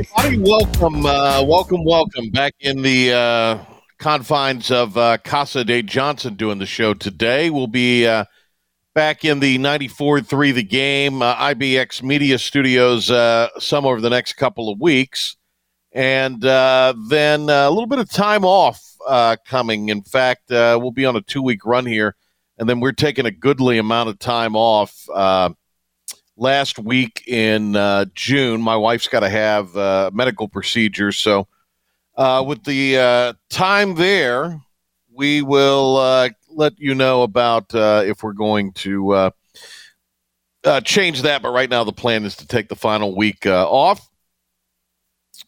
everybody. Welcome, uh, welcome, welcome back in the uh, confines of uh, Casa de Johnson doing the show today. We'll be uh, back in the 94.3 The Game uh, IBX Media Studios uh, some over the next couple of weeks. And uh, then uh, a little bit of time off uh, coming. In fact, uh, we'll be on a two week run here. And then we're taking a goodly amount of time off. Uh, last week in uh, June, my wife's got to have uh, medical procedures, So, uh, with the uh, time there, we will uh, let you know about uh, if we're going to change that. But right now, the plan is to take the final week off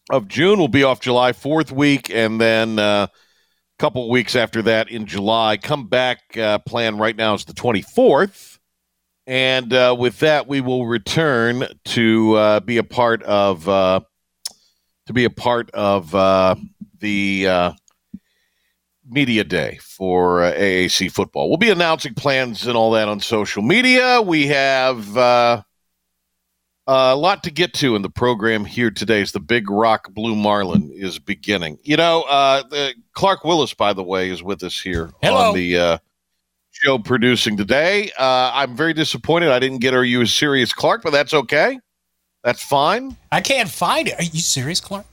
of June. We'll be off July 4th week, and then a couple weeks after that in July. Come back, plan right now is the 24th. And uh, with that, we will return to uh, be a part of uh, to be a part of uh, the uh, media day for uh, AAC football. We'll be announcing plans and all that on social media. We have uh, a lot to get to in the program here today. As the Big Rock Blue Marlin is beginning, you know, uh, the, Clark Willis, by the way, is with us here Hello. on the. Show producing today. Uh, I'm very disappointed I didn't get her you a serious Clark, but that's okay. That's fine. I can't find it. Are you serious, Clark?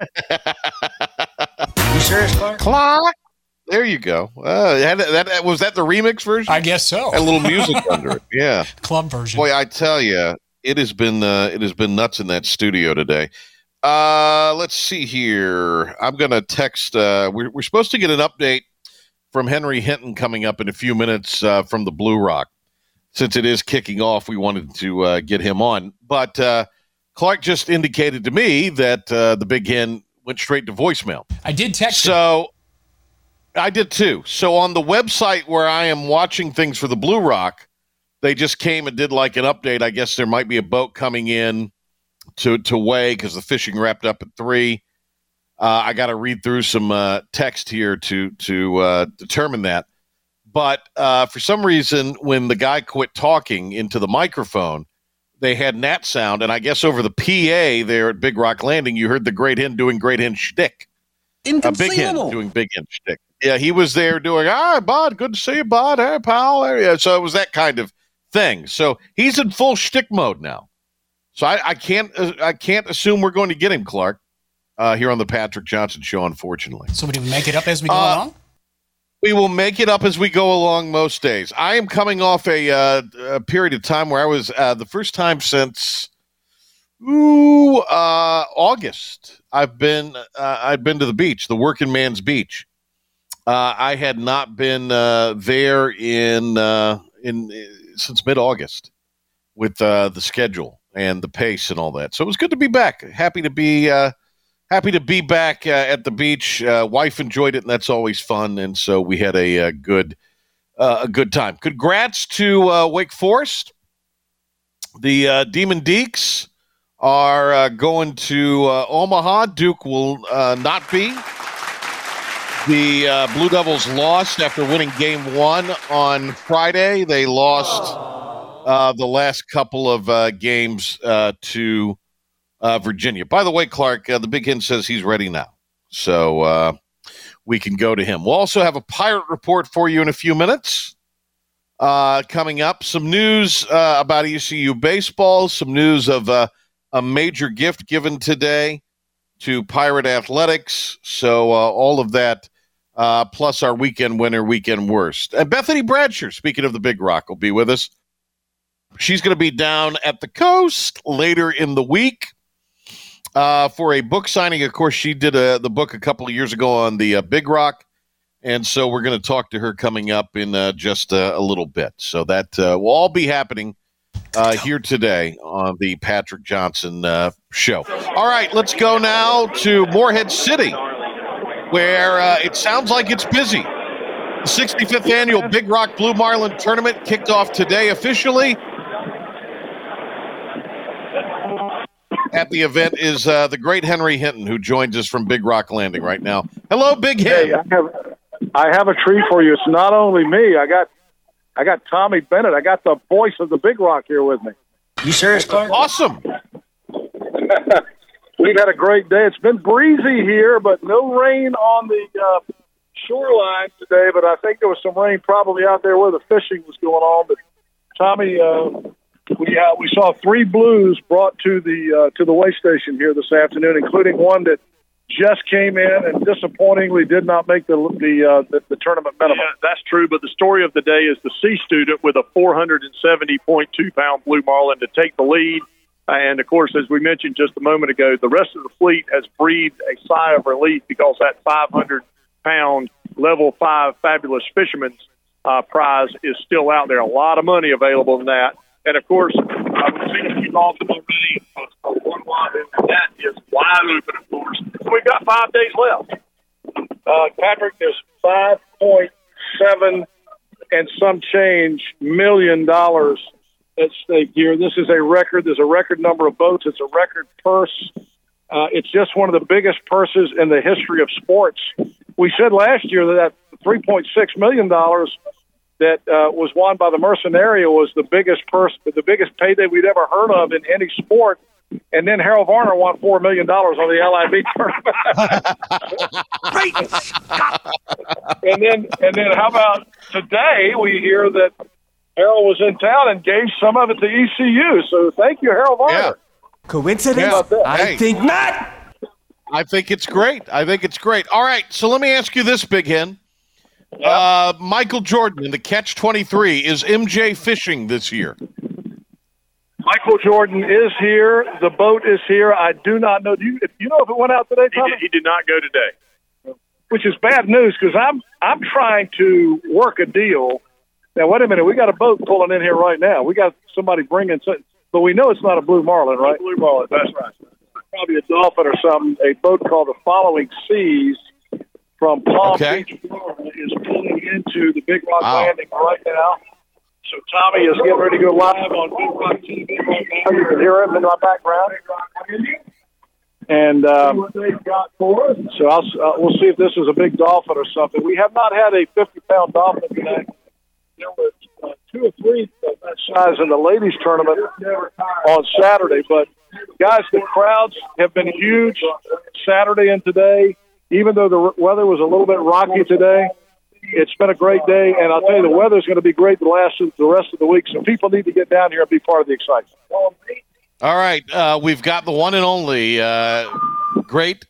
you serious, Clark? Clark. There you go. Uh, had, that, that was that the remix version. I guess so. A little music under it. Yeah. Club version. Boy, I tell you, it has been uh, it has been nuts in that studio today. Uh, let's see here. I'm gonna text. Uh, we're we're supposed to get an update from Henry Hinton coming up in a few minutes uh, from the Blue Rock. Since it is kicking off, we wanted to uh, get him on. But uh, Clark just indicated to me that uh, the Big Hen went straight to voicemail. I did text him. So I did too. So on the website where I am watching things for the Blue Rock, they just came and did like an update. I guess there might be a boat coming in to to weigh because the fishing wrapped up at three. Uh, I got to read through some uh, text here to to uh, determine that. But uh, for some reason, when the guy quit talking into the microphone, they had nat sound, and I guess over the PA there at Big Rock Landing, you heard the Great Hen doing Great Hen shtick. A Big Hen doing Big Hen shtick. Yeah, he was there doing, "Hi, Bud, good to see you, Bud. Hey, pal." Yeah, so it was that kind of thing. So he's in full shtick mode now. So I, I can't uh, I can't assume we're going to get him, Clark uh, here on the Patrick Johnson Show, unfortunately. So we make it up as we go Uh, along? We will make it up as we go along most days. I am coming off a, uh, a period of time where I was uh, the first time since ooh, uh, August. I've been uh, I've been to the beach, the working man's beach. Uh, I had not been uh, there in uh, in since mid August with uh, the schedule and the pace and all that. So it was good to be back. Happy to be uh, happy to be back uh, at the beach. Uh, wife enjoyed it, and that's always fun. And so we had a, uh good uh, a good time. Congrats to uh, Wake Forest. The uh, Demon Deacs are going to Omaha. Duke will not be. The Blue Devils lost after winning game one on Friday. They lost the last couple of games to uh, Virginia. By the way, Clark, uh, the Big Hen says he's ready now. So uh, we can go to him. We'll also have a pirate report for you in a few minutes. Uh, coming up, some news uh, about ECU baseball, some news of uh, a major gift given today to Pirate Athletics. So all of that, plus our weekend winner, weekend worst. And Bethany Bradsher, speaking of the Big Rock, will be with us. She's going to be down at the coast later in the week uh, for a book signing. Of course, she did a, the book a couple of years ago on the uh, Big Rock. And so we're going to talk to her coming up in uh, just uh, a little bit. So that uh, will all be happening uh, here today on the Patrick Johnson uh, show. All right, let's go now to Morehead City, where uh, it sounds like it's busy. The 65th annual Big Rock Blue Marlin tournament kicked off today officially. At the event is uh, the great Henry Hinton, who joins us from Big Rock Landing right now. Hello, Big Hey, I have I have a treat for you. It's not only me. I got I got Tommy Bennett. I got the voice of the Big Rock here with me. You serious, Clark? Awesome. We've had a great day. It's been breezy here, but no rain on the uh, shoreline today. But I think there was some rain probably out there where the fishing was going on. But Tommy, uh, we uh, we saw three blues brought to the uh, to the way station here this afternoon, including one that just came in and disappointingly did not make the the uh, the, the tournament minimum. Yeah, that's true. But the story of the day is the C student with a 470.2 pound blue marlin to take the lead. And of course, as we mentioned just a moment ago, the rest of the fleet has breathed a sigh of relief because that 500 pound level five fabulous fisherman's uh, prize is still out there. A lot of money available in that. And of course, uh, we've seen a few golf already. One that is wide open, of course. We've got five days left. Uh, Patrick, there's five point seven and some change million dollars at stake here. This is a record. There's a record number of boats. It's a record purse. Uh, it's just one of the biggest purses in the history of sports. We said last year that that 3.6 million dollars that uh, was won by the Mercenaria was the biggest purse, the biggest payday we'd ever heard of in any sport. And then Harold Varner won four million dollars on the LIV tournament. and then and then how about today we hear that Harold was in town and gave some of it to ECU. So thank you, Harold Varner. Yeah. Coincidence? Yeah. I Hey. think not. I think it's great. I think it's great. All right, so let me ask you this, Big Hen. Uh, Michael Jordan in the Catch 23 is MJ fishing this year. Michael Jordan is here. The boat is here. I do not know. Do you, if you know if it went out today, He did, he did not go today. Which is bad news because I'm I'm trying to work a deal. Now wait a minute. We got a boat pulling in here right now. We got somebody bringing, some, but we know it's not a blue marlin, right? Blue marlin, that's right. Probably a dolphin or something. A boat called the Following Seas from Palm Okay. Beach, Florida, is pulling into the Big Rock Wow. Landing right now. So Tommy is getting ready to go live on Big Rock TV right now. You can hear him in my background. And um, so I'll, uh, we'll see if this is a big dolphin or something. We have not had a 50 pound dolphin today. There were uh, two or three of that size in the ladies tournament on Saturday. But guys, the crowds have been huge Saturday and today. Even though the weather was a little bit rocky today, it's been a great day. And I'll tell you, the weather's going to be great the last the rest of the week. So people need to get down here and be part of the excitement. All right, uh, we've got the one and only uh, great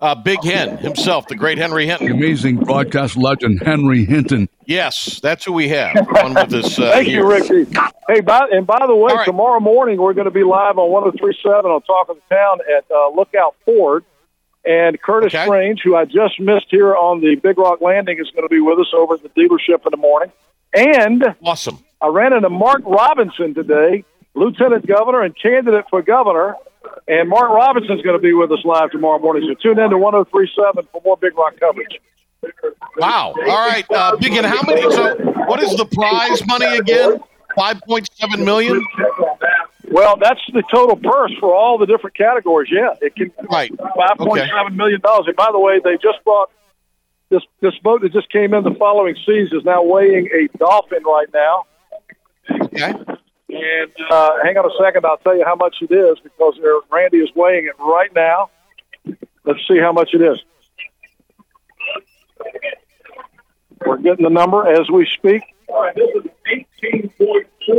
uh, Big Hen himself, the great Henry the Hinton. amazing broadcast legend Henry Hinton. Yes, that's who we have on with us. Uh, Thank you, Ricky. Hey, by, and by the way, All right. tomorrow morning we're going to be live on 1037 on Talk of the Town at uh, Lookout Ford. And Curtis Okay. Strange, who I just missed here on the Big Rock Landing, is going to be with us over at the dealership in the morning. And Awesome. I ran into Mark Robinson today, Lieutenant Governor and candidate for governor. And Mark Robinson's going to be with us live tomorrow morning. So tune in to 1037 for more Big Rock coverage. Wow. All right, uh, Big Hen, how many? So, what is the prize money again? 5.7 million? Well, that's the total purse for all the different categories. Yeah, it can Right. five point seven million dollars. And by the way, they just bought this this boat that just came in the following seas is now weighing a dolphin right now. Okay. And uh, hang on a second, I'll tell you how much it is because Randy is weighing it right now. Let's see how much it is. We're getting the number as we speak.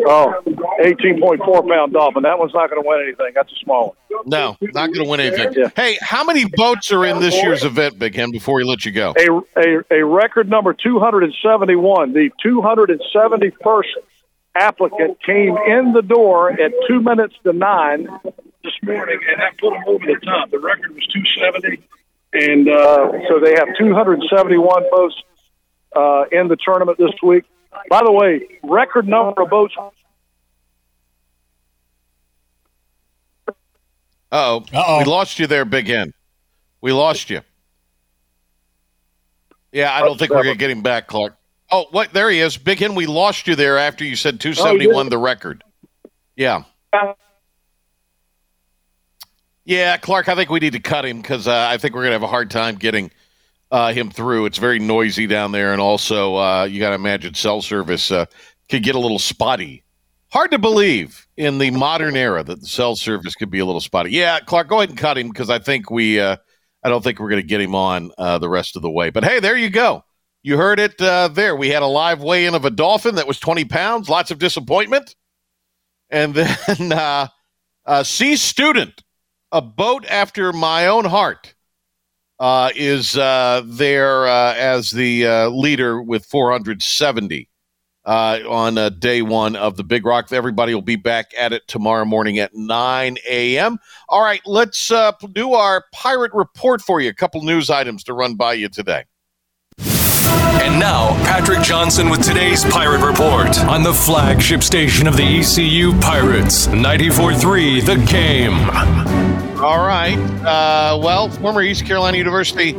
Oh, 18.4 pound dolphin. That one's not going to win anything. That's a small one. No, not going to win anything. Yeah. Hey, how many boats are in this year's event, Big Hen, before we let you go? A, a, a record number 271. The 271st applicant came in the door at two minutes to nine this morning, and that put them over the top. The record was 270, and uh, so they have 271 boats uh, in the tournament this week. By the way, record number of boats. oh We lost you there, Big Hen. We lost you. Yeah, I don't think we're going to get him back, Clark. Oh, what? There he is. Big Hen, we lost you there after you said 271, oh, the record. Yeah. Yeah, Clark, I think we need to cut him because uh, I think we're going to have a hard time getting uh, him through. It's very noisy down there. And also, uh, you got to imagine cell service uh, could get a little spotty. Hard to believe in the modern era that the cell service could be a little spotty. Yeah, Clark, go ahead and cut him because I think we, uh, I don't think we're going to get him on uh, the rest of the way. But hey, there you go. You heard it uh, there. We had a live weigh in of a dolphin that was 20 pounds, lots of disappointment. And then uh, C Student, a boat after my own heart, uh, is uh, there uh, as the uh, leader with 470 uh, on uh, day one of the Big Rock. Everybody will be back at it tomorrow morning at 9 a.m. All right, let's do our pirate report for you. A couple news items to run by you today. And now, Patrick Johnson with today's Pirate Report on the flagship station of the ECU Pirates, 94.3 The Game. All right. Uh, well, former East Carolina University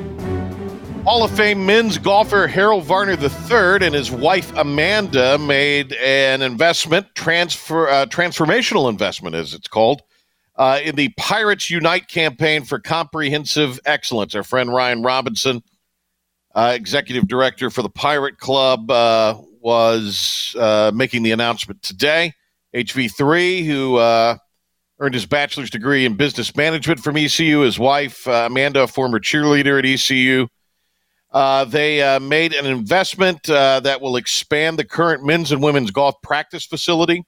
Hall of Fame men's golfer Harold Varner III and his wife Amanda made an investment, transfer uh, transformational investment, as it's called, uh, in the Pirates Unite campaign for comprehensive excellence. Our friend Ryan Robinson, uh, executive director for the Pirate Club, uh, was uh, making the announcement today. HV3, who uh, earned his bachelor's degree in business management from ECU, his wife uh, Amanda, a former cheerleader at ECU. Uh, they made an investment that will expand the current men's and women's golf practice facility.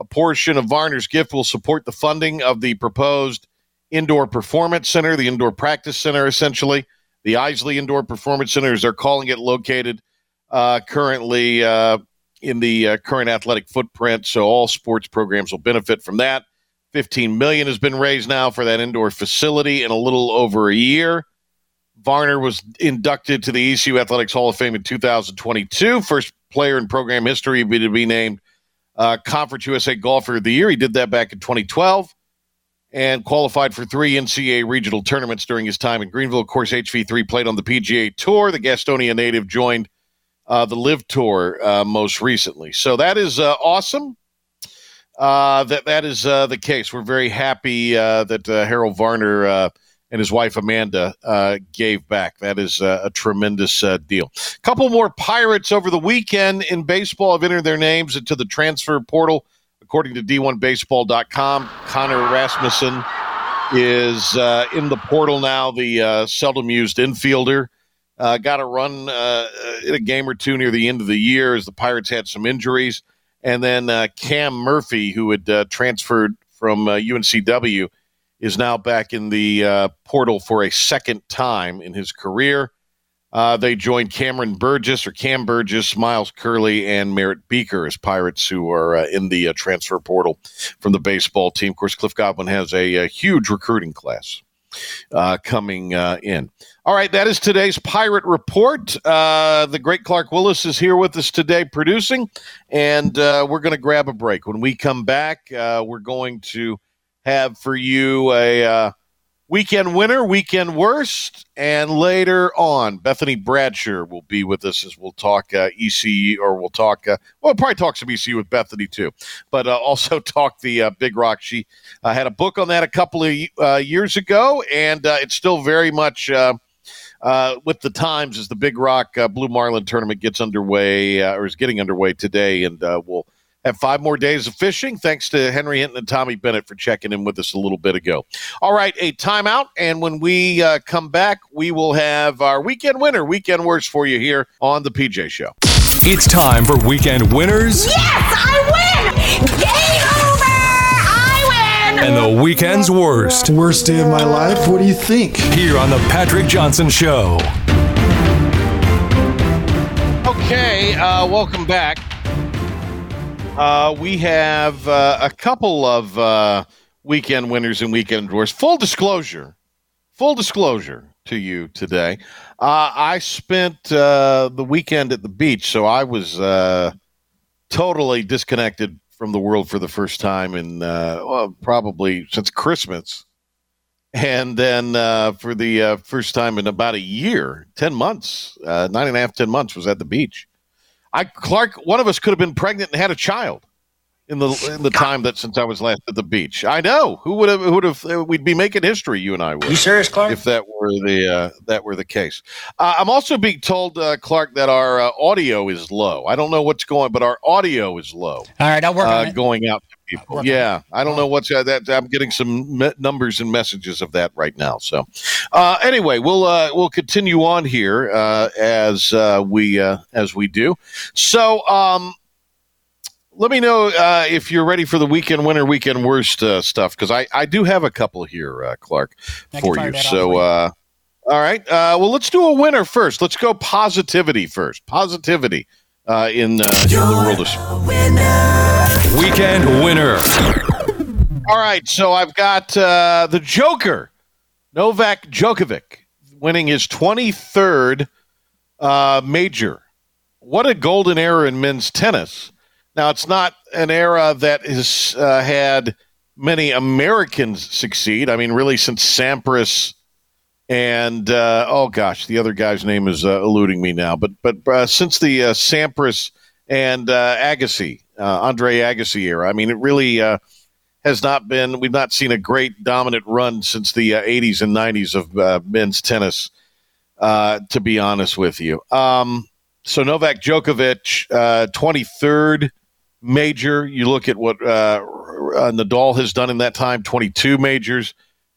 A portion of Varner's gift will support the funding of the proposed indoor performance center, the indoor practice center, essentially. The Isley Indoor Performance Center, as they're calling it, located uh, currently uh, in the uh, current athletic footprint. So all sports programs will benefit from that. 15 million has been raised now for that indoor facility in a little over a year. Varner was inducted to the ECU Athletics Hall of Fame in 2022. First player in program history to be named uh, Conference USA Golfer of the Year. He did that back in 2012 and qualified for three NCAA regional tournaments during his time in Greenville. Of course, HV3 played on the PGA Tour. The Gastonia native joined uh, the LIV Tour uh, most recently. So that is uh, awesome. Uh, that that is uh, the case. We're very happy uh, that Harold Varner and his wife Amanda gave back. That is a tremendous deal. Couple more Pirates over the weekend in baseball have entered their names into the transfer portal. According to D1Baseball.com, Connor Rasmussen is uh, in the portal now. The uh, seldom used infielder uh, got a run uh, in a game or two near the end of the year as the Pirates had some injuries, and then uh, Cam Murphy, who had uh, transferred from UNCW, is now back in the portal for a second time in his career. Uh, they joined Cameron Burgess or Cam Burgess, Miles Curley, and Merritt Beeker as Pirates who are uh, in the uh, transfer portal from the baseball team. Of course, Cliff Godwin has a, a huge recruiting class uh, coming uh, in. All right, that is today's Pirate Report. Uh, the great Clark Willis is here with us today producing, and uh, we're going to grab a break. When we come back, uh, we're going to have for you a uh, weekend winner, weekend worst, and later on, Bethany Bradsher will be with us as we'll talk uh, or we'll talk, uh, well, we'll probably talk some ECU with Bethany too, but uh, also talk the uh, Big Rock. She uh, had a book on that a couple of uh, years ago, and it's still very much. With the times as the Big Rock Blue Marlin tournament gets underway or is getting underway today, and we'll have five more days of fishing. Thanks to Henry Hinton and Tommy Bennett for checking in with us a little bit ago. All right, a timeout, and when we uh, come back, we will have our weekend winner, weekend worst for you here on the PJ Show. It's time for weekend winners Yes, I win! Game over! I win! and the weekend's worst Worst day of my life? What do you think? here on the Patrick Johnson Show. Okay, uh, welcome back. Uh, we have uh, a couple of uh, weekend winners and weekend worst. Full disclosure, full disclosure to you today. Uh, I spent uh, the weekend at the beach, so I was uh, totally disconnected from the world for the first time in well, probably since Christmas. and then for the first time in about a year, ten months, nine and a half, ten months, was at the beach. I Clark, one of us could have been pregnant and had a child in the in the time that since I was last at the beach. I know who would have who would have uh, we'd be making history. You and I would. You serious, Clark? If that were the uh, that were the case, uh, I'm also being told, uh, Clark, that our uh, audio is low. I don't know what's going, but our audio is low. All right, I'll work uh, on it. going out to people. Work Yeah, I don't know what's uh, that. I'm getting some me- numbers and messages of that right now. So, uh, anyway, we'll uh, we'll continue on here uh, as uh, we uh, as we do. So, um, let me know uh, if you're ready for the weekend winner, weekend worst uh, stuff because I I do have a couple here, uh, Clark, I for you. So. Uh, all right. Uh, well, let's do a winner first. Let's go positivity first. Positivity uh, in, uh, in the world of Weekend winner. All right, so I've got uh, the Joker, Novak Djokovic, winning his 23rd uh, major. What a golden era in men's tennis. Now, it's not an era that has uh, had many Americans succeed. I mean, really, since Sampras and, uh, oh gosh, the other guy's name is uh, eluding me now. But, but uh, since the uh, Sampras and uh, Agassi, uh, Andre Agassi era, I mean, it really. Uh, has not been we've not seen a great dominant run since the uh, 80s and 90s of uh, men's tennis uh, to be honest with you um, so novak djokovic uh, 23rd major you look at what nadal has done in that time 22 majors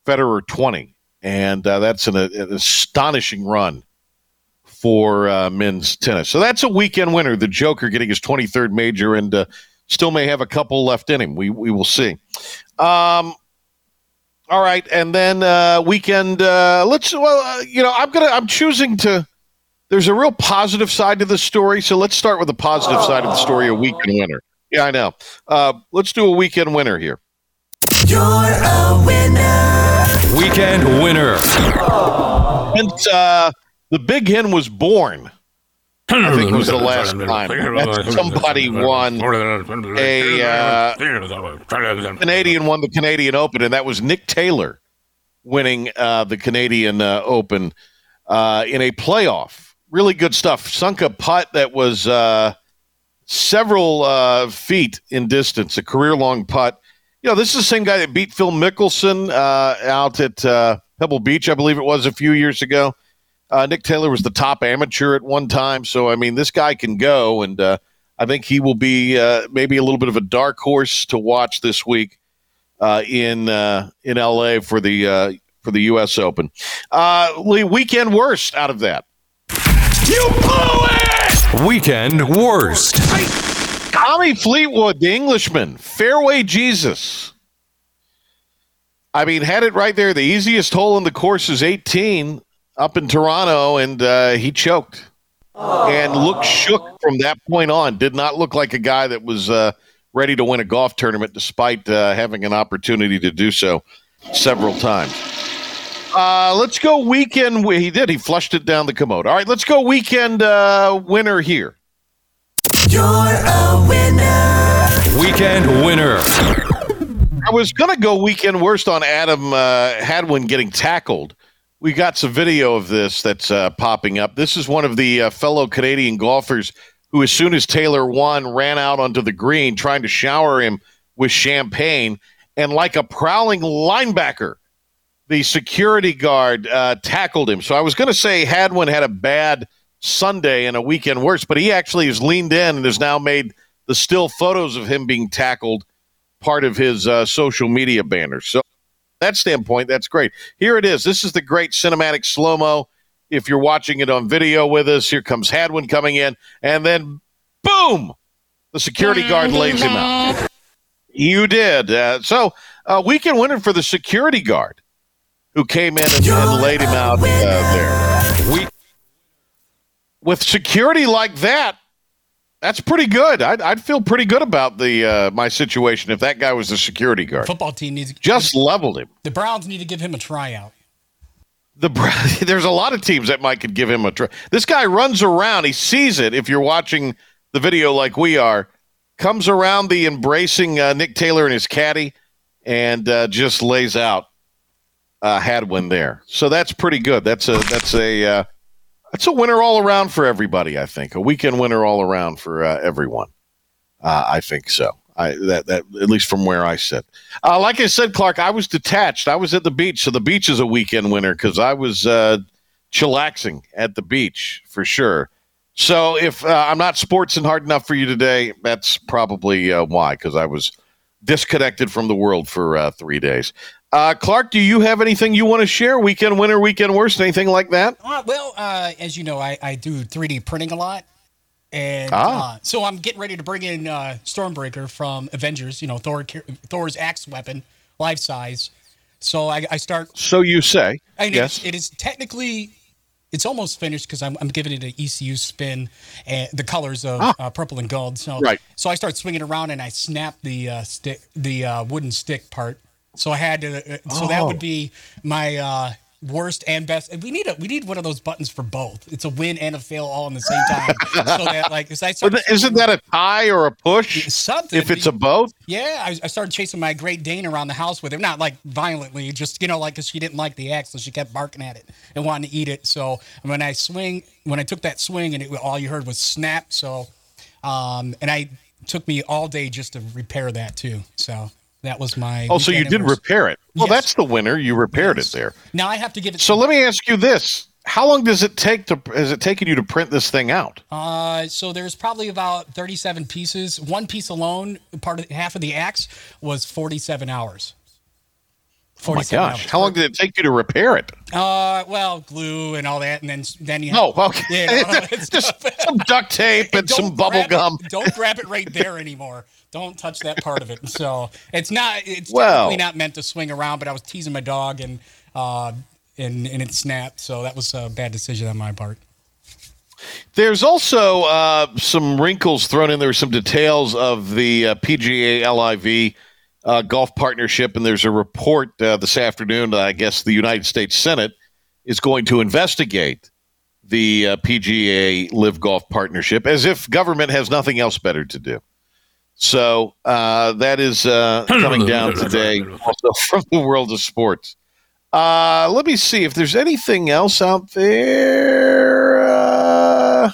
federer 20 and that's an, an astonishing run for uh, men's tennis so that's a weekend winner the joker getting his 23rd major and uh, still may have a couple left in him. We we will see. Um, all right, and then uh, weekend. Uh, let's well, uh, you know, I'm gonna I'm choosing to. There's a real positive side to the story, so let's start with the positive side of the story. A weekend winner. Yeah, I know. Uh, let's do a weekend winner here. Weekend winner. Since uh, the Big Hen was born, I think it was the last time that somebody won a uh, Canadian won the Canadian Open, and that was Nick Taylor winning uh, the Canadian uh, Open uh, in a playoff. Really good stuff. Sunk a putt that was uh, several uh, feet in distance, a career long putt. You know, this is the same guy that beat Phil Mickelson uh, out at uh, Pebble Beach, I believe it was a few years ago. Uh, Nick Taylor was the top amateur at one time, so I mean, this guy can go, and uh, I think he will be uh, maybe a little bit of a dark horse to watch this week uh, in uh, in LA for the uh, for the U.S. Open. Uh, Lee, weekend worst out of that. You blew it! Weekend worst. Tommy Fleetwood, the Englishman, fairway Jesus. I mean, had it right there. The easiest hole in the course is 18 up in Toronto, and uh, he choked and looked shook from that point on. Did not look like a guy that was uh, ready to win a golf tournament, despite uh, having an opportunity to do so several times. Uh, let's go weekend. He did. He flushed it down the commode. All right, let's go weekend uh, winner here. You're a winner. Weekend winner. I was going to go weekend worst on Adam uh, Hadwin getting tackled. We got some video of this that's uh, popping up. This is one of the uh, fellow Canadian golfers who, as soon as Taylor won, ran out onto the green trying to shower him with champagne. And like a prowling linebacker, the security guard uh, tackled him. So I was going to say Hadwin had a bad Sunday and a weekend worse, but he actually has leaned in and has now made the still photos of him being tackled part of his uh, social media banners. So that standpoint, that's great. Here it is. This is the great cinematic slow mo. If you're watching it on video with us, here comes Hadwin coming in, and then boom, the security guard lays him out. You did. Uh, so, uh, weekend winner for the security guard who came in and, and laid him out uh, there. We, with security like that, that's pretty good. I'd, I'd feel pretty good about the uh, my situation if that guy was the security guard. Football team needs Just leveled him. the Browns need to give him a tryout. The there's a lot of teams that might could give him a try. This guy runs around. He sees it. If you're watching the video like we are, comes around the embracing uh, Nick Taylor and his caddy, and uh, just lays out uh, Hadwin there. So that's pretty good. That's a that's a that's a winner all around for everybody. I think a weekend winner all around for uh, everyone. Uh, I think so. I that that at least from where I sit. Uh, like I said, Clark, I was detached. I was at the beach, so the beach is a weekend winner because I was uh, chillaxing at the beach for sure. So if uh, I'm not sports and hard enough for you today, that's probably uh, why because I was disconnected from the world for uh, three days. Uh, Clark, do you have anything you want to share? Weekend winner, weekend worst, anything like that? Uh, well, uh, as you know, I, I do 3D printing a lot. And Ah. uh, so I'm getting ready to bring in uh, Stormbreaker from Avengers, you know, Thor, Thor's axe weapon, life size. So I, I start So you say? Yes. it is technically, it's almost finished because I'm, I'm giving it an ECU spin and the colors of Ah. uh, purple and gold. So, Right. so I start swinging around and I snap the uh, stick, the uh, wooden stick part. So I had to. Uh, so that Oh. would be my uh, worst and best. And we need a we need one of those buttons for both. It's a win and a fail all in the same time. so that like, I But isn't that a tie or a push? something? If it's a both? Yeah, I, I started chasing my Great Dane around the house with her. Not like violently, just you know, like because she didn't like the axe, so she kept barking at it and wanting to eat it. So when I swing, when I took that swing, and it, all you heard was snap. So, um, and I took me all day just to repair that too. So that was my. Oh, so you did repair it. Well, Yes. that's the winner. You repaired it there. Now I have to give it. So let me ask you this: How long does it take to? Has it taken you to print this thing out? Uh, so there's probably about 37 pieces. One piece alone, part of half of the axe, was 47 hours. Oh my gosh! hours. How long did it take you to repair it? Uh, well, glue and all that, and then then you. Oh, okay. All that Just some duct tape and Don't some bubble grab it- gum. don't grab it right there anymore. Don't touch that part of it. So it's not. It's Well- technically not meant to swing around. But I was teasing my dog, and uh, and and it snapped. So that was a bad decision on my part. There's also uh, some wrinkles thrown in there, some details of the uh, PGA LIV uh, golf partnership, and there's a report uh, this afternoon. That I guess the United States Senate is going to investigate the uh, PGA LIV Golf partnership, as if government has nothing else better to do. So uh, that is uh, coming down today, also from the world of sports. Uh, let me see if there's anything else out there. Uh,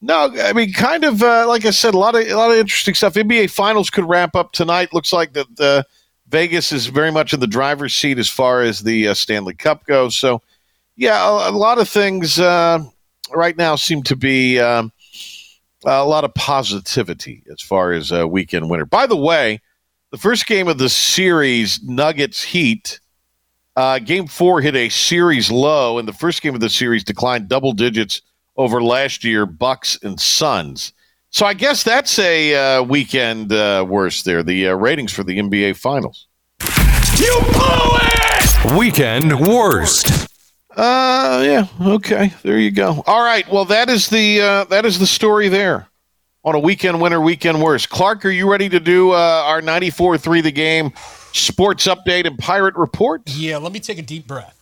no, I mean, kind of uh, like I said, a lot of a lot of interesting stuff. NBA Finals could wrap up tonight. Looks like that uh, Vegas is very much in the driver's seat as far as the uh, Stanley Cup goes. So, yeah, a, a lot of things uh, right now seem to be um, a lot of positivity as far as uh, weekend winner. By the way, the first game of the series, Nuggets Heat. Uh, game four hit a series low, and the first game of the series declined double digits over last year, Bucks and Suns. So I guess that's a uh, weekend uh, worst there. The uh, ratings for the NBA Finals. You blew it! Weekend worst. Uh, yeah. Okay, there you go. All right. Well, that is the uh, that is the story there on a weekend winner, weekend worse. Clark, are you ready to do uh, our 94-3 the game sports update and pirate report? Yeah, let me take a deep breath.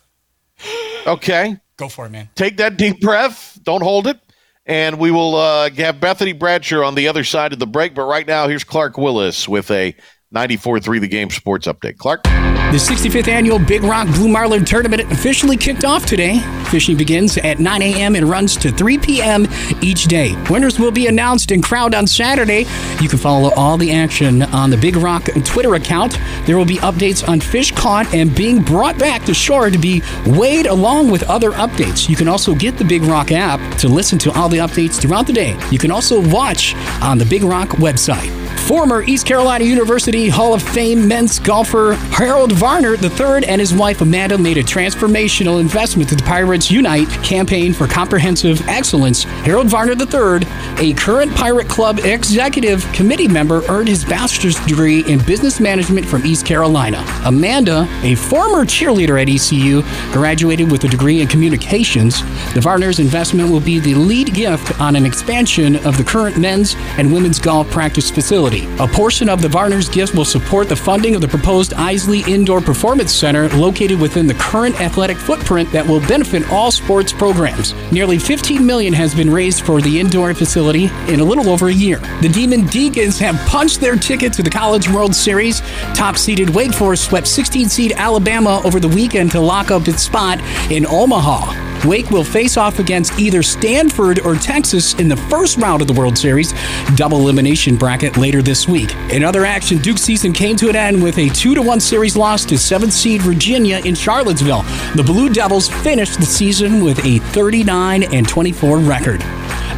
Okay. Go for it, man. take that deep breath. Don't hold it. And we will uh, have Bethany Bradsher on the other side of the break. But right now, here's Clark Willis with a 94.3 The Game Sports Update. Clark? The 65th annual Big Rock Blue Marlin Tournament officially kicked off today. Fishing begins at 9 a.m. and runs to 3 p.m. each day. Winners will be announced and crowned on Saturday. You can follow all the action on the Big Rock Twitter account. There will be updates on fish caught and being brought back to shore to be weighed along with other updates. You can also get the Big Rock app to listen to all the updates throughout the day. You can also watch on the Big Rock website. Former East Carolina University Hall of Fame men's golfer Harold Varner III and his wife Amanda made a transformational investment to the Pirates Unite campaign for comprehensive excellence. Harold Varner III, a current Pirate Club executive committee member, earned his bachelor's degree in business management from East Carolina. Amanda, a former cheerleader at ECU, graduated with a degree in communications. The Varner's investment will be the lead gift on an expansion of the current men's and women's golf practice facility. A portion of the Varner's gift will support the funding of the proposed Isley Indoor Performance Center located within the current athletic footprint that will benefit all sports programs. Nearly 15 million has been raised for the indoor facility in a little over a year. The Demon Deacons have punched their ticket to the College World Series. Top seeded Wake Forest swept 16 seed Alabama over the weekend to lock up its spot in Omaha. Wake will face off against either Stanford or Texas in the first round of the World Series double elimination bracket later this week. In other action, Duke's season came to an end with a 2 1 series loss to 7th seed Virginia in Charlottesville. The Blue Devils finished the season with a 39 and 24 record.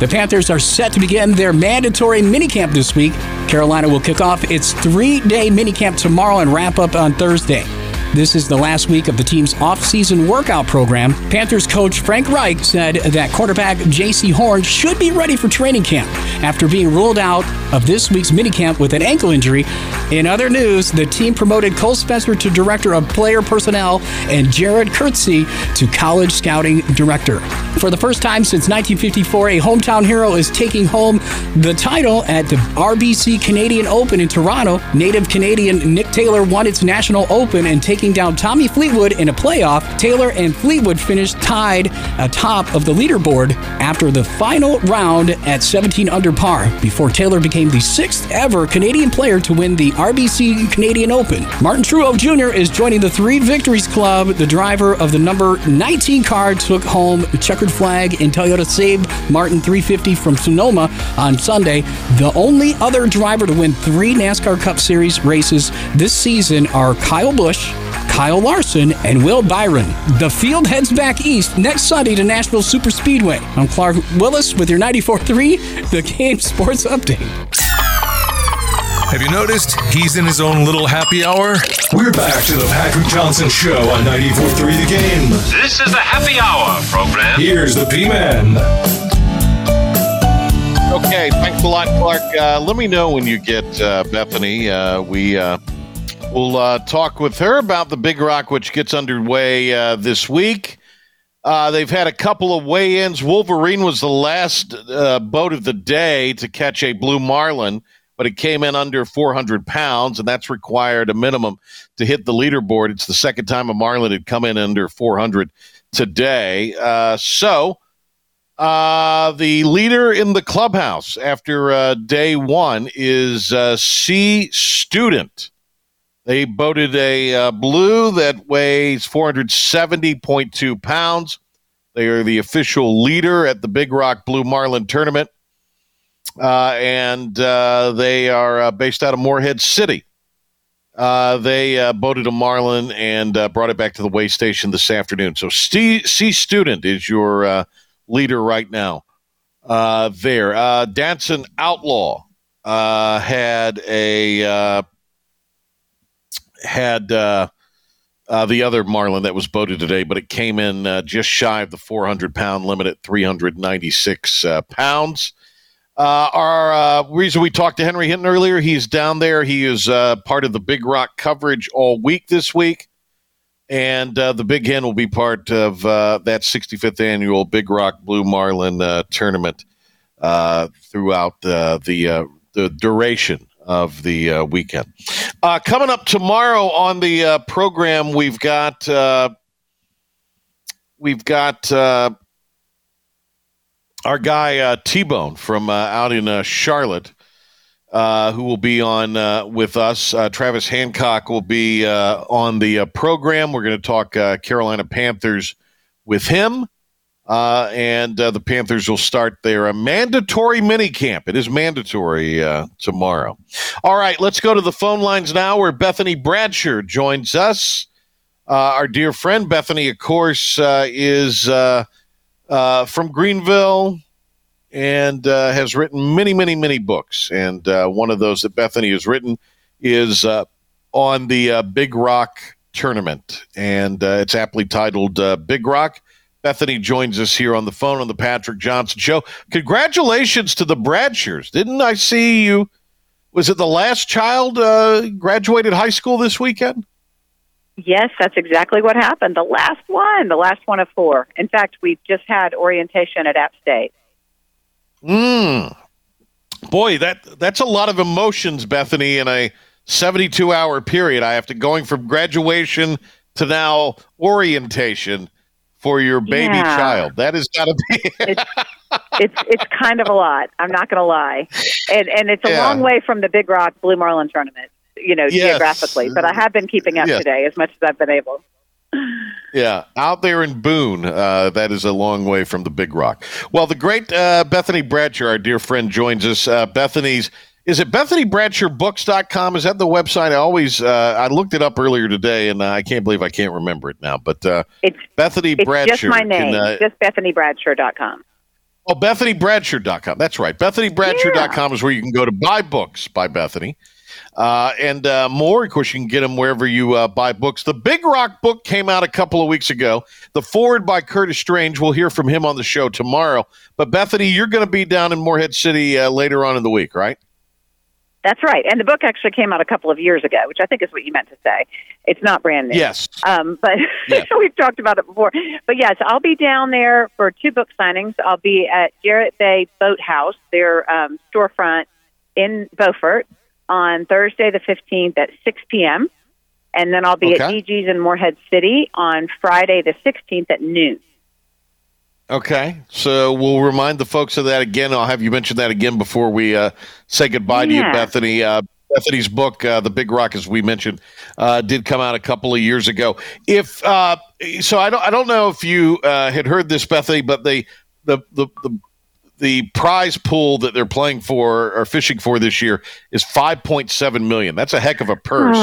The Panthers are set to begin their mandatory minicamp this week. Carolina will kick off its three day minicamp tomorrow and wrap up on Thursday. This is the last week of the team's off-season workout program. Panthers coach Frank Reich said that quarterback Jaycee Horn should be ready for training camp after being ruled out of this week's minicamp with an ankle injury. In other news, the team promoted Cole Spencer to director of player personnel and Jared Kurtze to college scouting director. For the first time since 1954, a hometown hero is taking home the title at the RBC Canadian Open in Toronto. Native Canadian Nick Taylor won its National Open and taking down Tommy Fleetwood in a playoff. Taylor and Fleetwood finished tied atop of the leaderboard after the final round at 17 under par before Taylor became the sixth ever Canadian player to win the RBC Canadian Open. Martin Truex Jr. is joining the Three Victories Club. The driver of the number 19 car took home the checkered flag in Toyota Save Martin 350 from Sonoma on Sunday. The only other driver to win three NASCAR Cup Series races this season are Kyle Busch, Kyle Larson, and Will Byron. The field heads back east next Sunday to Nashville Super Speedway. I'm Clark Willis with your 94.3 The Game Sports Update. Have you noticed he's in his own little happy hour? We're back to the Patrick Johnson Show on 94.3 The Game. This is the happy hour program. Here's the P-Man. Okay, thanks a lot, Clark. Uh, let me know when you get uh, Bethany. Uh, we will uh, talk with her about the Big Rock, which gets underway uh, this week. Uh, they've had a couple of weigh-ins. Wolverine was the last uh, boat of the day to catch a blue marlin, but it came in under 400 pounds, and that's required a minimum to hit the leaderboard. It's the second time a marlin had come in under 400 today. Uh, so uh, the leader in the clubhouse after day one is C Student. They boated a uh, blue that weighs 470.2 pounds. They are the official leader at the Big Rock Blue Marlin tournament. Uh, and uh, they are uh, based out of Morehead City. Uh, they uh, boated a marlin and brought it back to the weigh station this afternoon. So, C Student is your leader right now. there, Danson Outlaw had a had uh, uh, the other Marlin that was boated today, but it came in uh, just shy of the 400 pound limit at 396 uh, pounds. Uh, our uh, reason we talked to Henry Hinton earlier, he's down there. He is part of the Big Rock coverage all week this week. And the Big Hen will be part of that 65th annual Big Rock Blue Marlin tournament throughout the, the duration of the uh, weekend. Uh, coming up tomorrow on the uh, program, we've got uh, we've got uh, our guy uh, T Bone from out in Charlotte. who will be on with us? Travis Hancock will be on the program. We're going to talk Carolina Panthers with him. Uh, and uh, the Panthers will start their uh, mandatory mini camp. It is mandatory uh, tomorrow. All right, let's go to the phone lines now where Bethany Bradsher joins us. Uh, our dear friend Bethany, of course, is from Greenville and has written many, many, many books. And one of those that Bethany has written is on the Big Rock tournament, and it's aptly titled Big Rock Bethany joins us here on the phone on the Patrick Johnson Show. Congratulations to the Bradshers. Didn't I see you? Was it the last child uh, graduated high school this weekend? Yes, that's exactly what happened. The last one, the last one of four. In fact, we just had orientation at App State. Hmm. Boy, that that's a lot of emotions, Bethany, in a 72 hour period. I have to going from graduation to now orientation for your baby Yeah. child. That has got to be. it's, it's it's kind of a lot. I'm not going to lie, and and it's a Yeah. long way from the Big Rock Blue Marlin tournament, you know, Yes. geographically. But I have been keeping up Yes. today as much as I've been able. Yeah, out there in Boone, uh, that is a long way from the Big Rock. Well, the great uh, Bethany Bradsher, our dear friend, joins us. Uh, Bethany's is it BethanyBradsherBooks.com? Is that the website? I always uh, I looked it up earlier today, and I can't believe I can't remember it now. But uh, It's Bethany it's Bradsher. just my can, name, uh, just BethanyBradsher.com. Oh, BethanyBradsher.com. That's right. BethanyBradsher.com is where you can go to buy books by Bethany. Uh, and uh, more, of course, you can get them wherever you uh, buy books. The Big Rock book came out a couple of weeks ago. The forward by Curtis Strange. We'll hear from him on the show tomorrow. But Bethany, you're going to be down in Morehead City uh, later on in the week, right? That's right. And the book actually came out a couple of years ago, which I think is what you meant to say. It's not brand new. Yes. Um, but Yes. we've talked about it before. But yes, I'll be down there for two book signings. I'll be at Jarrett Bay Boathouse, their um, storefront in Beaufort, on Thursday the 15th at 6 p.m. And then I'll be at DG's in Morehead City on Friday the 16th at noon. Okay. So we'll remind the folks of that again. I'll have you mention that again before we uh, say goodbye to you, Bethany. Uh, Bethany's book, uh, The Big Rock, as we mentioned, uh, did come out a couple of years ago. If uh, so, I don't, I don't know if you uh, had heard this, Bethany, but the the the the the prize pool that they're playing for or fishing for this year is 5.7 million. That's a heck of a purse,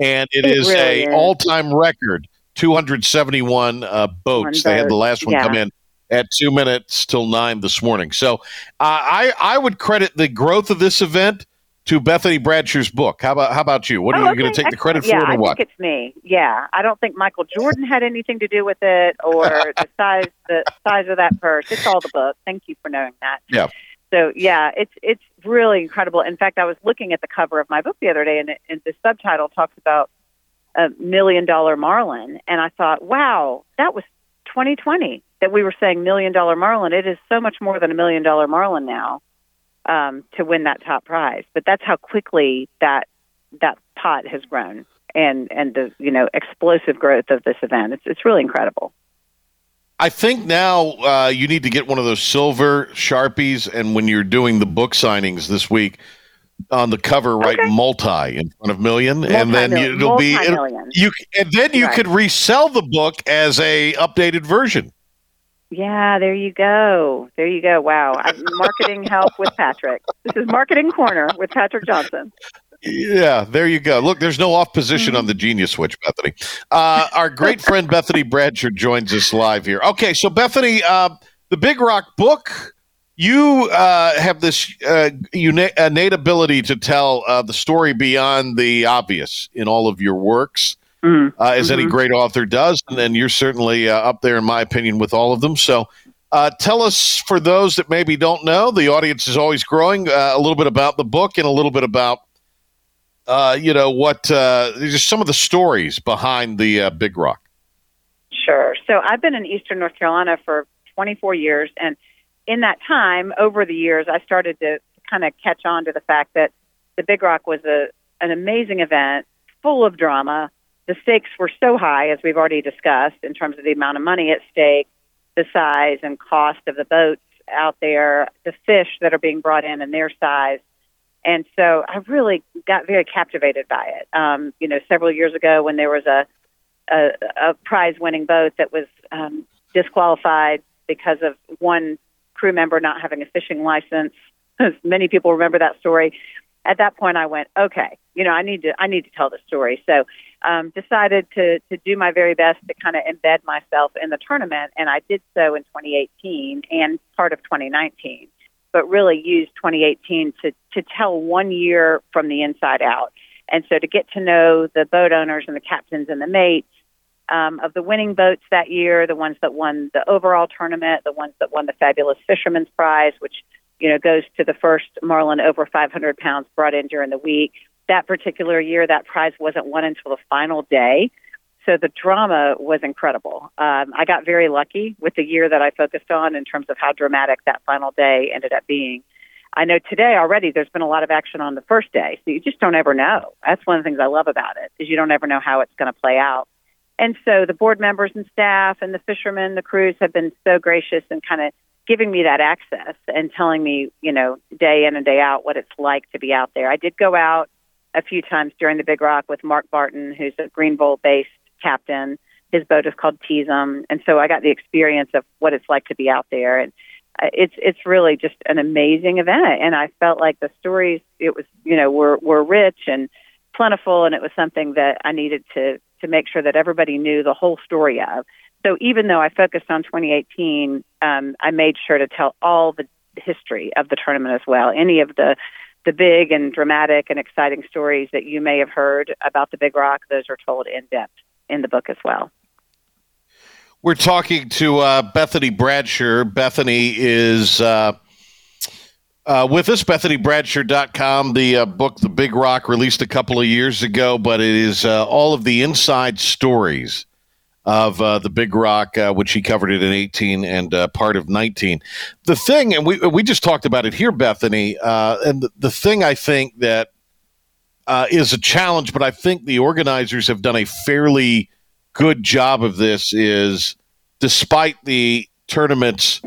and it it is really a is. all-time record. 271 uh, boats. One They had the last one yeah. come in at two minutes till nine this morning. So uh, I I would credit the growth of this event to Bethany Bradsher's book. How about how about you? What are Oh, you okay, going to take the credit excellent. for it or I what? think it's me. Yeah, I don't think Michael Jordan had anything to do with it or the size the size of that purse. It's all the book. Thank you for knowing that. Yeah. So yeah, it's it's really incredible. In fact, I was looking at the cover of my book the other day, and, it, and the subtitle talks about a million dollar marlin, and I thought, wow, that was 2020 that we were saying million dollar marlin. It is so much more than a million dollar marlin now um, to win that top prize. But that's how quickly that that pot has grown, and and the you know explosive growth of this event. It's it's really incredible. I think now uh, you need to get one of those silver sharpies, and when you're doing the book signings this week, on the cover, write multi in front of million, and then you, it'll be it'll- you, and then you Right. could resell the book as a updated version. Yeah, there you go. There you go. Wow. Marketing help with Patrick. This is Marketing Corner with Patrick Johnson. Yeah, there you go. Look, there's no off position on the genius switch, Bethany. Uh, our great friend Bethany Bradsher joins us live here. Okay, so Bethany, uh, the Big Rock book, you uh, have this uh, uni- innate ability to tell uh, the story beyond the obvious in all of your works, uh, as any Mhm. great author does, and then you're certainly uh, up there, in my opinion, with all of them. So. Uh, tell us, for those that maybe don't know, the audience is always growing. Uh, a little bit about the book and a little bit about uh, you know what uh, just some of the stories behind the uh, Big Rock. Sure. So I've been in Eastern North Carolina for 24 years, and in that time, over the years, I started to kind of catch on to the fact that the Big Rock was a an amazing event, full of drama. The stakes were so high, as we've already discussed, in terms of the amount of money at stake, the size and cost of the boats out there, the fish that are being brought in and their size. And so I really got very captivated by it. Um, you know, several years ago when there was a a, a prize winning boat that was um, disqualified because of one crew member not having a fishing license. Many people remember that story. At that point, I went, okay, you know, I need to, I need to tell the story. So, um, decided to to do my very best to kind of embed myself in the tournament, and I did so in 2018 and part of 2019. But really used 2018 to to tell one year from the inside out, and so to get to know the boat owners and the captains and the mates um, of the winning boats that year, the ones that won the overall tournament, the ones that won the Fabulous Fisherman's Prize, which you know goes to the first marlin over 500 pounds brought in during the week. That particular year, that prize wasn't won until the final day. So the drama was incredible. Um, I got very lucky with the year that I focused on in terms of how dramatic that final day ended up being. I know today already there's been a lot of action on the first day, so you just don't ever know. That's one of the things I love about it is you don't ever know how it's going to play out. And so the board members and staff and the fishermen, the crews have been so gracious and kind of giving me that access and telling me, you know, day in and day out what it's like to be out there. I did go out a few times during the Big Rock with Mark Barton, who's a Greenville based captain. His boat is called Teasum, and so I got the experience of what it's like to be out there. And uh, it's it's really just an amazing event, and I felt like the stories it was you know were were rich and plentiful, and it was something that I needed to to make sure that everybody knew the whole story of. So even though I focused on 2018, um, I made sure to tell all the history of the tournament as well. Any of the the big and dramatic and exciting stories that you may have heard about the Big Rock, those are told in depth in the book as well. We're talking to uh, Bethany Bradsher. Bethany is uh, uh, with us, BethanyBradsher.com. The uh, book, The Big Rock, released a couple of years ago, but it is uh, all of the inside stories of uh, the Big Rock, uh, which he covered it in 18 and part of 19. The thing, and we we just talked about it here, Bethany, and the, the, thing I think that is a challenge, but I think the organizers have done a fairly good job of this. Is despite the tournament's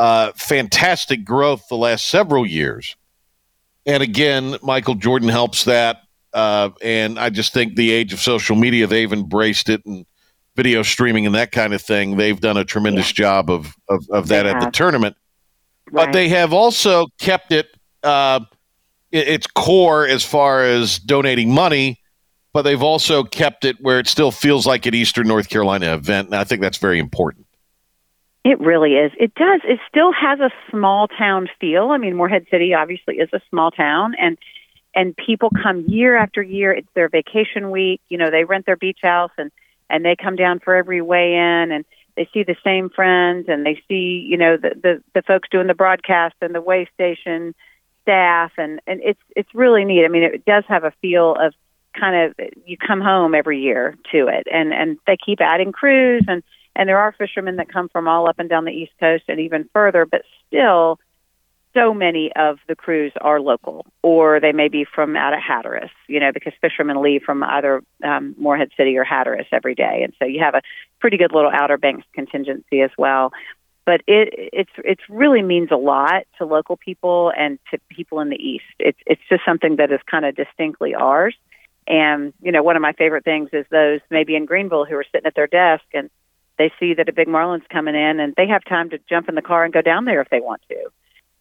uh, fantastic growth the last several years, and again, Michael Jordan helps that. and I just think the age of social media, they've embraced it and video streaming and that kind of thing. They've done a tremendous yeah. job of, of, of that at the tournament. Right. But they have also kept it uh, its core as far as donating money, but they've also kept it where it still feels like an Eastern North Carolina event. And I think that's very important. It really is. It does. It still has a small town feel. I mean, Morehead City obviously is a small town, and and people come year after year. It's their vacation week. You know, they rent their beach house and and they come down for every weigh in and they see the same friends and they see you know the the, the folks doing the broadcast and the weigh station staff and and it's it's really neat i mean it does have a feel of kind of you come home every year to it and and they keep adding crews and and there are fishermen that come from all up and down the east coast and even further but still so many of the crews are local, or they may be from out of Hatteras, you know, because fishermen leave from either um, Morehead City or Hatteras every day, and so you have a pretty good little Outer Banks contingency as well. But it it's it's really means a lot to local people and to people in the east. It's it's just something that is kind of distinctly ours. And you know, one of my favorite things is those maybe in Greenville who are sitting at their desk and they see that a big marlin's coming in and they have time to jump in the car and go down there if they want to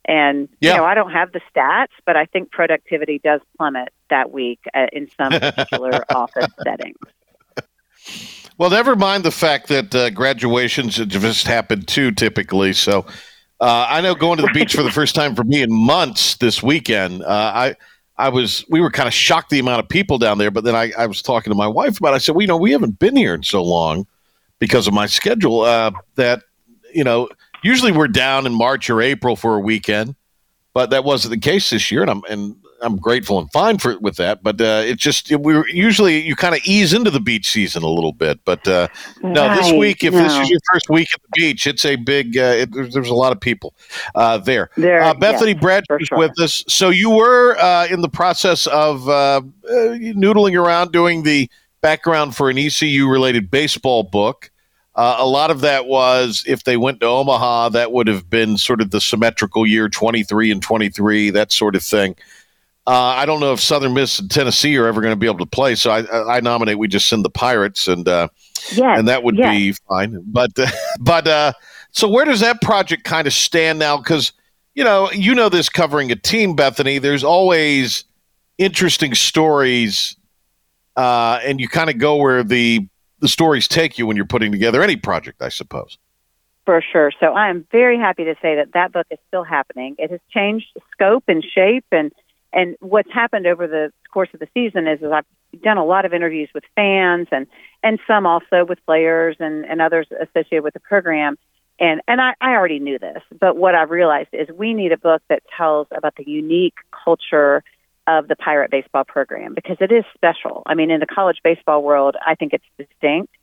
and yeah. you know, I don't have the stats, but I think productivity does plummet that week uh, in some particular office settings. Well, never mind the fact that uh, graduations just happen too typically. So uh, I know going to the beach for the first time for me in months this weekend. Uh, I I was we were kind of shocked the amount of people down there, but then I, I was talking to my wife about. it. I said, well, you know, we haven't been here in so long because of my schedule uh, that you know usually we're down in March or April for a weekend, but that wasn't the case this year, and I'm and I'm grateful and fine for with that. But uh, it just it, we usually you kind of ease into the beach season a little bit. But uh, no, right. this week, if no. this is your first week at the beach, it's a big. Uh, it, there's, there's, a lot of people uh, there. there uh, Bethany yeah, Brad is sure. with us. So you were uh, in the process of noodling around doing the background for an ECU related baseball book. Uh, a lot of that was if they went to Omaha, that would have been sort of the symmetrical year 23 and 23, that sort of thing. Uh, I don't know if Southern Miss and Tennessee are ever going to be able to play, so I, I nominate we just send the Pirates, and uh, yes, and that would yes. be fine. But but uh, so where does that project kind of stand now? Because you know you know this covering a team, Bethany. There's always interesting stories, uh, and you kind of go where the the stories take you when you're putting together any project, I suppose. For sure. So I am very happy to say that that book is still happening. It has changed scope and shape, and and what's happened over the course of the season is, is I've done a lot of interviews with fans and and some also with players and and others associated with the program. And and I, I already knew this, but what I've realized is we need a book that tells about the unique culture of the pirate baseball program because it is special. I mean, in the college baseball world, I think it's distinct.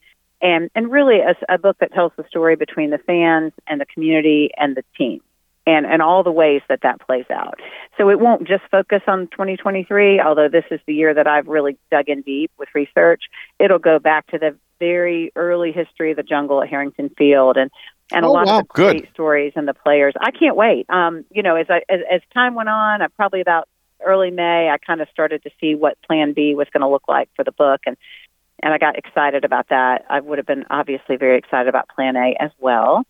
And, and really a, a book that tells the story between the fans and the community and the team. and and all the ways that that plays out. So it won't just focus on 2023, although this is the year that I've really dug in deep with research. It'll go back to the very early history of the jungle at Harrington Field and and a Oh, lot wow, of great stories and the players. I can't wait. Um, you know, as I as, as time went on, I'm probably about early May, I kind of started to see what Plan B was going to look like for the book, and and I got excited about that. I would have been obviously very excited about Plan A as well.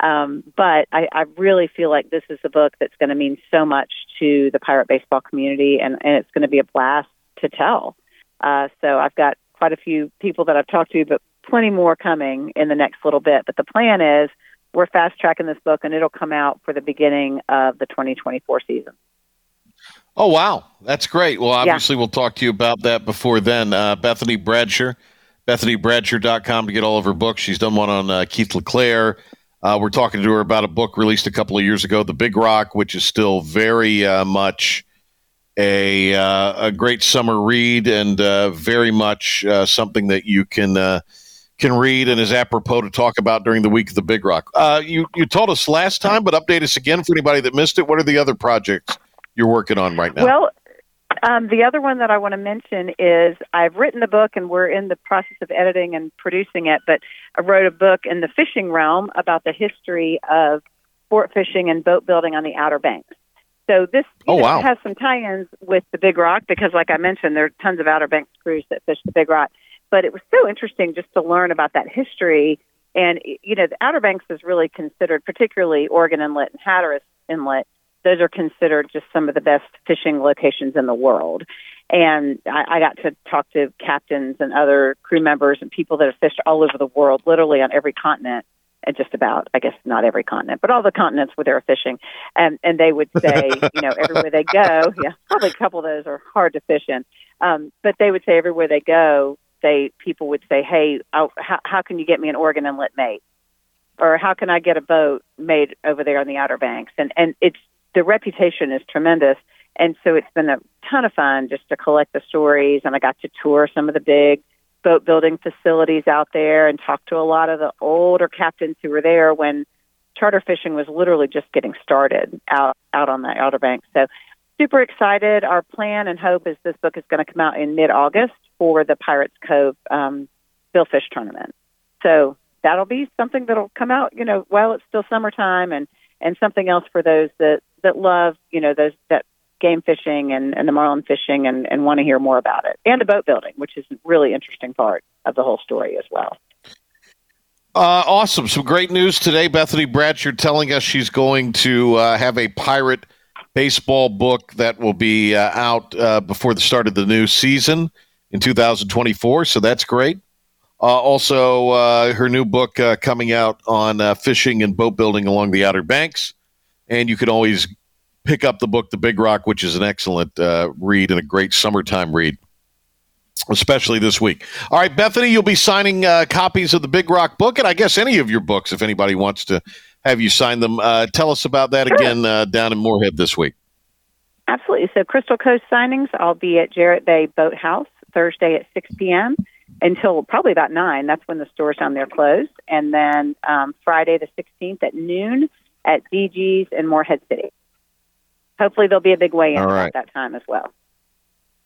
Um, but I, I really feel like this is a book that's going to mean so much to the pirate baseball community, and, and it's going to be a blast to tell. Uh, so I've got quite a few people that I've talked to, but plenty more coming in the next little bit. But the plan is we're fast tracking this book, and it'll come out for the beginning of the 2024 season. Oh wow, that's great. Well, obviously we'll talk to you about that before then. Uh, Bethany Bradsher, BethanyBradsher.com to get all of her books. She's done one on uh, Keith LeClair. Uh, we're talking to her about a book released a couple of years ago, The Big Rock, which is still very uh, much a uh, a great summer read and uh, very much uh, something that you can uh, can read and is apropos to talk about during the week of the Big Rock. Uh, you you told us last time, but update us again for anybody that missed it. What are the other projects you're working on right now? Well, um, the other one that I want to mention is I've written the book and we're in the process of editing and producing it, but I wrote a book in the fishing realm about the history of sport fishing and boat building on the Outer Banks. So this Oh, know, wow. has some tie-ins with the Big Rock because, like I mentioned, there are tons of Outer Banks crews that fish the Big Rock. But it was so interesting just to learn about that history. And you know, the Outer Banks is really considered, particularly Oregon Inlet and Hatteras Inlet. Those are considered just some of the best fishing locations in the world. And I, I got to talk to captains and other crew members and people that have fished all over the world, literally on every continent and just about, I guess not every continent, but all the continents where they're fishing. And and they would say, you know, everywhere they go, yeah, probably a couple of those are hard to fish in. Um, but they would say everywhere they go, they people would say, hey, oh, how, how can you get me an Oregon Inlet mate? Or how can I get a boat made over there on the Outer Banks? And and it's the reputation is tremendous. And so it's been a ton of fun just to collect the stories. And I got to tour some of the big boat building facilities out there and talk to a lot of the older captains who were there when charter fishing was literally just getting started out out on the Outer Banks. So super excited. Our plan and hope is this book is going to come out in mid August for the Pirates Cove um, Billfish tournament. So that'll be something that'll come out, you know, while it's still summertime and and something else for those that that love, you know, those that game fishing and, and the marlin fishing and, and want to hear more about it. And the boat building, which is a really interesting part of the whole story as well. Uh, awesome. Some great news today. Bethany Bradsher telling us she's going to uh, have a pirate baseball book that will be uh, out uh, before the start of the new season in 2024. So that's great. Uh, also, uh, her new book coming out on fishing and boat building along the Outer Banks. And you can always pick up the book, The Big Rock, which is an excellent uh, read and a great summertime read especially this week. All right, Bethany, you'll be signing uh, copies of the Big Rock book, and I guess any of your books, if anybody wants to have you sign them. Uh, tell us about that again uh, down in Morehead this week. Absolutely. So Crystal Coast signings, I'll be at Jarrett Bay Boathouse Thursday at 6 p.m. until probably about 9. That's when the stores down there close. And then um, Friday the 16th at noon at DG's in Morehead City. Hopefully there'll be a big weigh-in All right. at that time as well.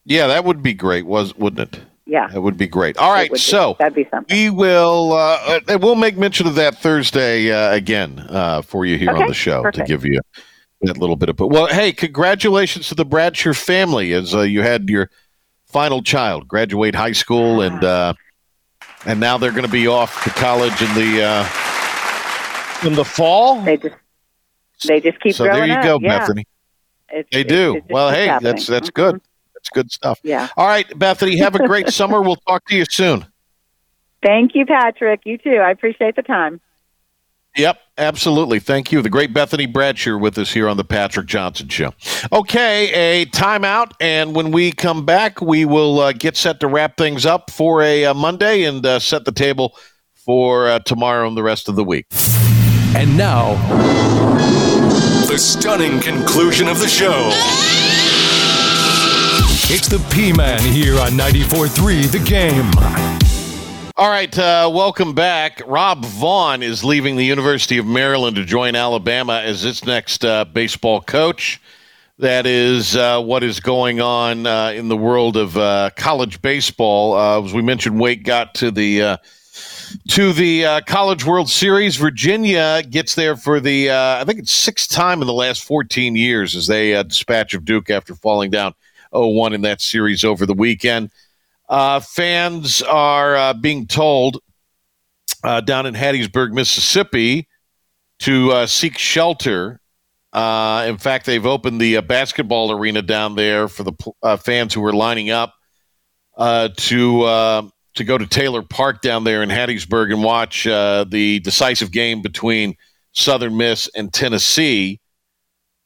Yeah, that would be great, was wouldn't it? Yeah. That would be great. All right, would be. so that'd be something. we will uh, uh, we'll make mention of that Thursday uh, again uh, for you here on the show perfect. to give you that little bit of. But Well, hey, congratulations to the Bradsher family as uh, you had your final child graduate high school and uh, and now they're going to be off to college in the uh, in the fall. They just they just keep so there you up. go, yeah. Bethany. It's- They do. it just well, hey, happening. that's that's Mhm. good. That's good stuff. Yeah. All right, Bethany, have a great summer. We'll talk to you soon. Thank you, Patrick. You too. I appreciate the time. Yep, absolutely. Thank you. The great Bethany Bradsher with us here on the Patrick Johnson Show. Okay, a timeout, and when we come back, we will uh, get set to wrap things up for a, uh Monday and uh, set the table for uh, tomorrow and the rest of the week. And now, the stunning conclusion of the show. It's the P Man here on 94.3 The Game. All right, uh, welcome back. Rob Vaughn is leaving the University of Maryland to join Alabama as its next uh, baseball coach. That is uh, what is going on uh, in the world of uh, college baseball. Uh, as we mentioned, Wake got to the to the College World Series. Virginia gets there for the I think it's sixth time in the last 14 years as they dispatch of Duke after falling down 0-1 in that series over the weekend. Uh, fans are uh, being told uh, down in Hattiesburg, Mississippi, to uh, seek shelter. Uh, in fact, they've opened the uh, basketball arena down there for the fans who are lining up to to go to Taylor Park down there in Hattiesburg and watch the decisive game between Southern Miss and Tennessee.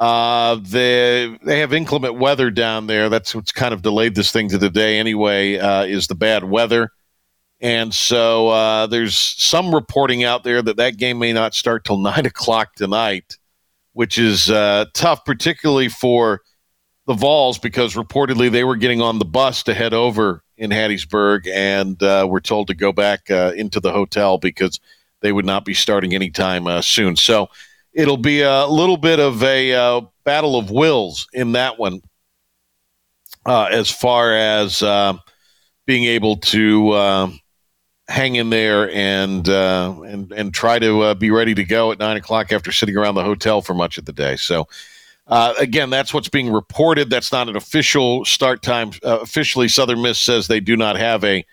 Uh, they they have inclement weather down there. That's what's kind of delayed this thing to the day anyway. Uh, is the bad weather, and so uh, there's some reporting out there that that game may not start till nine o'clock tonight, which is uh, tough, particularly for the Vols because reportedly they were getting on the bus to head over in Hattiesburg and uh, were told to go back uh, into the hotel because they would not be starting anytime uh, soon. So it'll be a little bit of a uh, battle of wills in that one, uh, as far as uh, being able to uh, hang in there and uh, and and try to be ready to go at nine o'clock after sitting around the hotel for much of the day. So. Again, that's what's being reported. That's not an official start time. officially, Southern Miss says they do not have a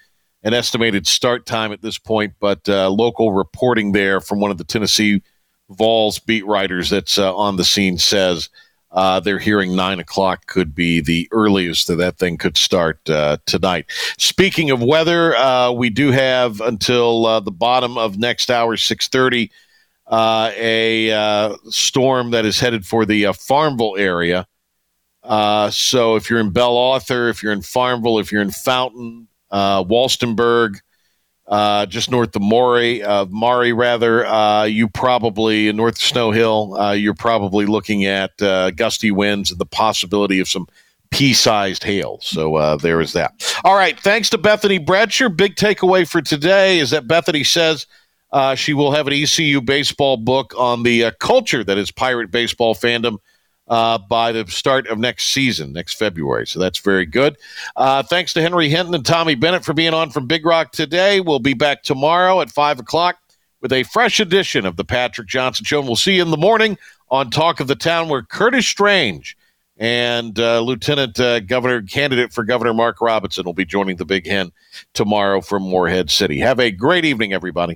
an estimated start time at this point, but local reporting there from one of the Tennessee Vols beat writers that's uh, on the scene says uh, they're hearing nine o'clock could be the earliest that that thing could start uh, tonight. Speaking of weather, uh, we do have until uh, the bottom of next hour, six thirty, uh, a storm that is headed for the Farmville area. so if you're in Bell Arthur, if you're in Farmville, if you're in Fountain, Walstonburg, uh, just north of Maury, uh, Maury rather, uh, you probably north of Snow Hill, uh, you're probably looking at uh, gusty winds and the possibility of some pea-sized hail. So uh, there is that. All right, thanks to Bethany Bradsher. Big takeaway for today is that Bethany says she will have an ECU baseball book on the culture that is pirate baseball fandom uh, by the start of next season, next February. So that's very good. Uh, thanks to Henry Hinton and Tommy Bennett for being on from Big Rock today. We'll be back tomorrow at 5 o'clock with a fresh edition of the Patrick Johnson Show. And we'll see you in the morning on Talk of the Town, where Curtis Strange and uh, Lieutenant uh, Governor candidate for Governor Mark Robinson will be joining the Big Hen tomorrow from Morehead City. Have a great evening, everybody.